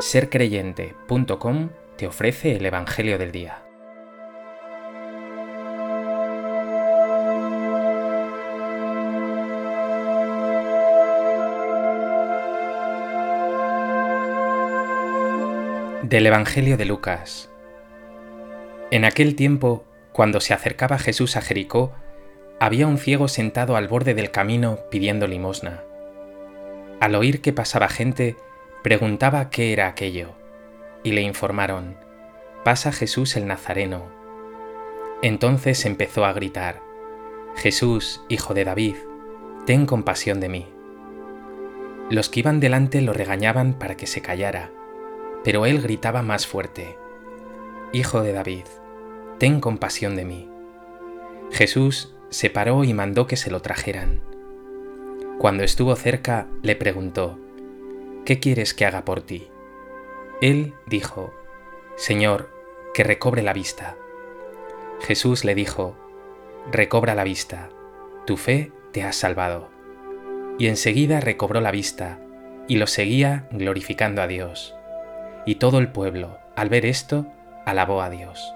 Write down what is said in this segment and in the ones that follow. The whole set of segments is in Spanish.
sercreyente.com te ofrece el Evangelio del Día. Del Evangelio de Lucas. En aquel tiempo, cuando se acercaba Jesús a Jericó, había un ciego sentado al borde del camino pidiendo limosna. Al oír que pasaba gente, preguntaba qué era aquello, y le informaron, pasa Jesús el Nazareno. Entonces empezó a gritar, Jesús, hijo de David, ten compasión de mí. Los que iban delante lo regañaban para que se callara, pero él gritaba más fuerte, Hijo de David, ten compasión de mí. Jesús se paró y mandó que se lo trajeran. Cuando estuvo cerca, le preguntó, ¿qué quieres que haga por ti? Él dijo, Señor, que recobre la vista. Jesús le dijo, Recobra la vista, tu fe te ha salvado. Y enseguida recobró la vista, y lo seguía glorificando a Dios. Y todo el pueblo, al ver esto, alabó a Dios.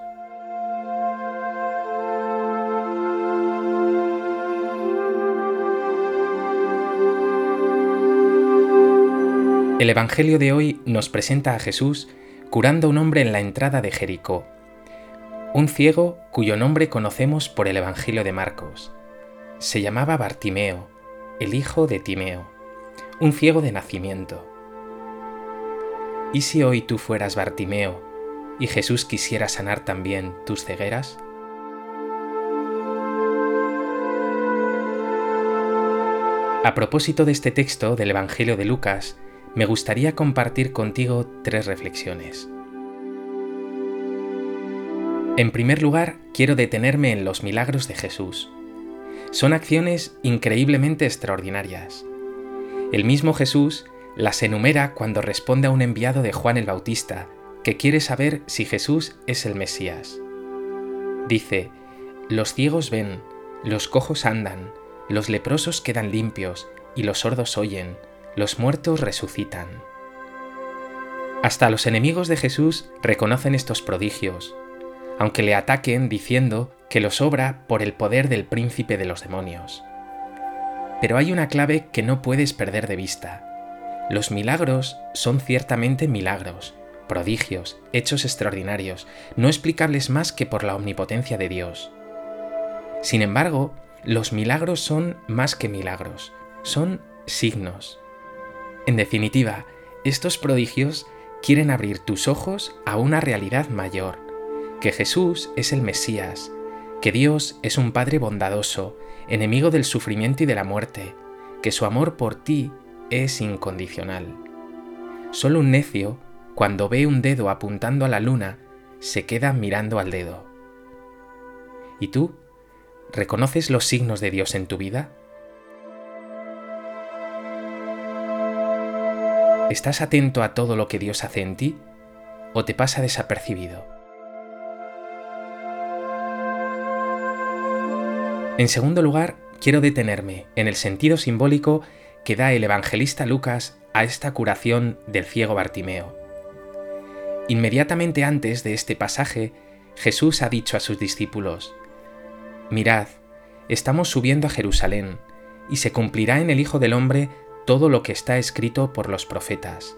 El Evangelio de hoy nos presenta a Jesús curando a un hombre en la entrada de Jericó, un ciego cuyo nombre conocemos por el Evangelio de Marcos. Se llamaba Bartimeo, el hijo de Timeo, un ciego de nacimiento. ¿Y si hoy tú fueras Bartimeo y Jesús quisiera sanar también tus cegueras? A propósito de este texto del Evangelio de Lucas, me gustaría compartir contigo tres reflexiones. En primer lugar, quiero detenerme en los milagros de Jesús. Son acciones increíblemente extraordinarias. El mismo Jesús las enumera cuando responde a un enviado de Juan el Bautista, que quiere saber si Jesús es el Mesías. Dice, los ciegos ven, los cojos andan, los leprosos quedan limpios y los sordos oyen, los muertos resucitan. Hasta los enemigos de Jesús reconocen estos prodigios, aunque le ataquen diciendo que los obra por el poder del príncipe de los demonios. Pero hay una clave que no puedes perder de vista. Los milagros son ciertamente milagros, prodigios, hechos extraordinarios, no explicables más que por la omnipotencia de Dios. Sin embargo, los milagros son más que milagros, son signos, en definitiva, estos prodigios quieren abrir tus ojos a una realidad mayor, que Jesús es el Mesías, que Dios es un Padre bondadoso, enemigo del sufrimiento y de la muerte, que su amor por ti es incondicional. Solo un necio, cuando ve un dedo apuntando a la luna, se queda mirando al dedo. ¿Y tú? ¿Reconoces los signos de Dios en tu vida? ¿Estás atento a todo lo que Dios hace en ti o te pasa desapercibido? En segundo lugar, quiero detenerme en el sentido simbólico que da el evangelista Lucas a esta curación del ciego Bartimeo. Inmediatamente antes de este pasaje, Jesús ha dicho a sus discípulos, Mirad, estamos subiendo a Jerusalén, y se cumplirá en el Hijo del Hombre todo lo que está escrito por los profetas,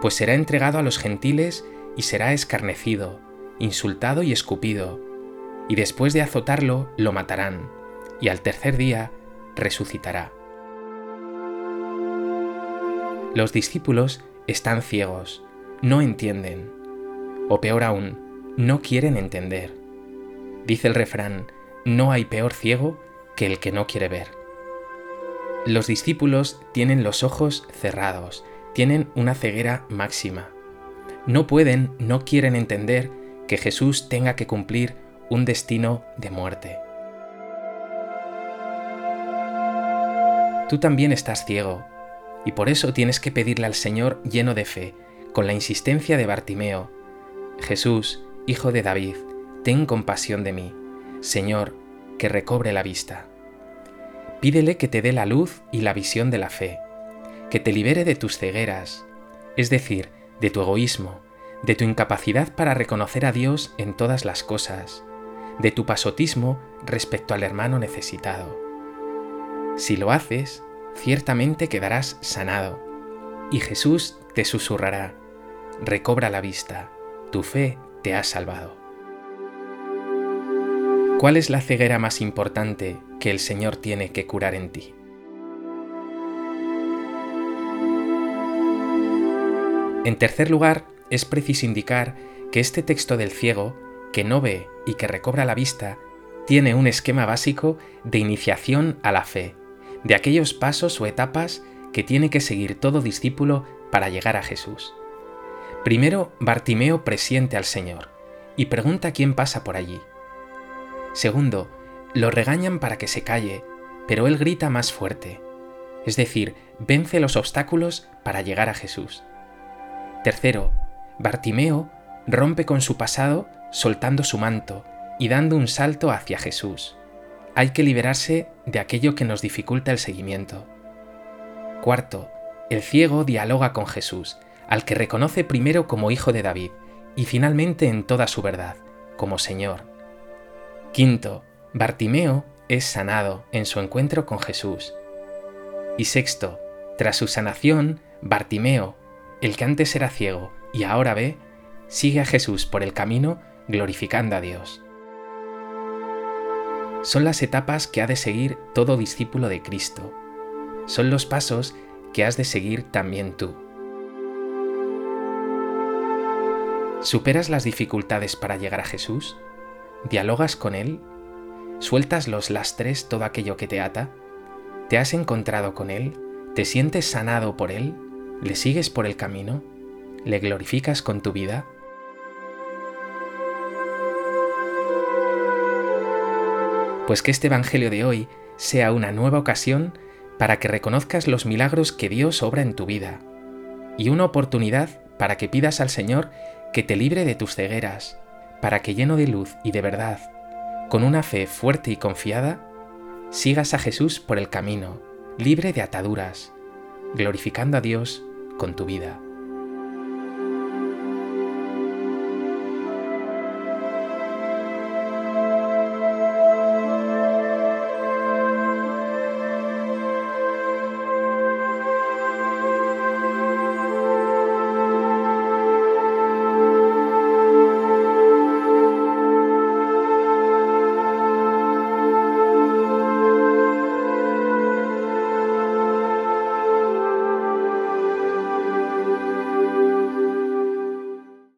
pues será entregado a los gentiles y será escarnecido, insultado y escupido, y después de azotarlo lo matarán, y al tercer día resucitará. Los discípulos están ciegos, no entienden, o peor aún, no quieren entender. Dice el refrán, no hay peor ciego que el que no quiere ver. Los discípulos tienen los ojos cerrados, tienen una ceguera máxima. No pueden, no quieren entender que Jesús tenga que cumplir un destino de muerte. Tú también estás ciego, y por eso tienes que pedirle al Señor lleno de fe, con la insistencia de Bartimeo, Jesús, Hijo de David, ten compasión de mí, Señor, que recobre la vista. Pídele que te dé la luz y la visión de la fe, que te libere de tus cegueras, es decir, de tu egoísmo, de tu incapacidad para reconocer a Dios en todas las cosas, de tu pasotismo respecto al hermano necesitado. Si lo haces, ciertamente quedarás sanado, y Jesús te susurrará, recobra la vista, tu fe te ha salvado. ¿Cuál es la ceguera más importante que el Señor tiene que curar en ti? En tercer lugar, es preciso indicar que este texto del ciego, que no ve y que recobra la vista, tiene un esquema básico de iniciación a la fe, de aquellos pasos o etapas que tiene que seguir todo discípulo para llegar a Jesús. Primero, Bartimeo presiente al Señor y pregunta quién pasa por allí. Segundo, lo regañan para que se calle, pero él grita más fuerte, es decir, vence los obstáculos para llegar a Jesús. Tercero, Bartimeo rompe con su pasado soltando su manto y dando un salto hacia Jesús. Hay que liberarse de aquello que nos dificulta el seguimiento. Cuarto, el ciego dialoga con Jesús, al que reconoce primero como hijo de David y finalmente en toda su verdad, como Señor. Quinto, Bartimeo es sanado en su encuentro con Jesús. Y sexto, tras su sanación, Bartimeo, el que antes era ciego y ahora ve, sigue a Jesús por el camino glorificando a Dios. Son las etapas que ha de seguir todo discípulo de Cristo. Son los pasos que has de seguir también tú. ¿Superas las dificultades para llegar a Jesús? ¿Dialogas con Él? ¿Sueltas los lastres todo aquello que te ata? ¿Te has encontrado con Él? ¿Te sientes sanado por Él? ¿Le sigues por el camino? ¿Le glorificas con tu vida? Pues que este Evangelio de hoy sea una nueva ocasión para que reconozcas los milagros que Dios obra en tu vida y una oportunidad para que pidas al Señor que te libre de tus cegueras, para que lleno de luz y de verdad, con una fe fuerte y confiada, sigas a Jesús por el camino, libre de ataduras, glorificando a Dios con tu vida.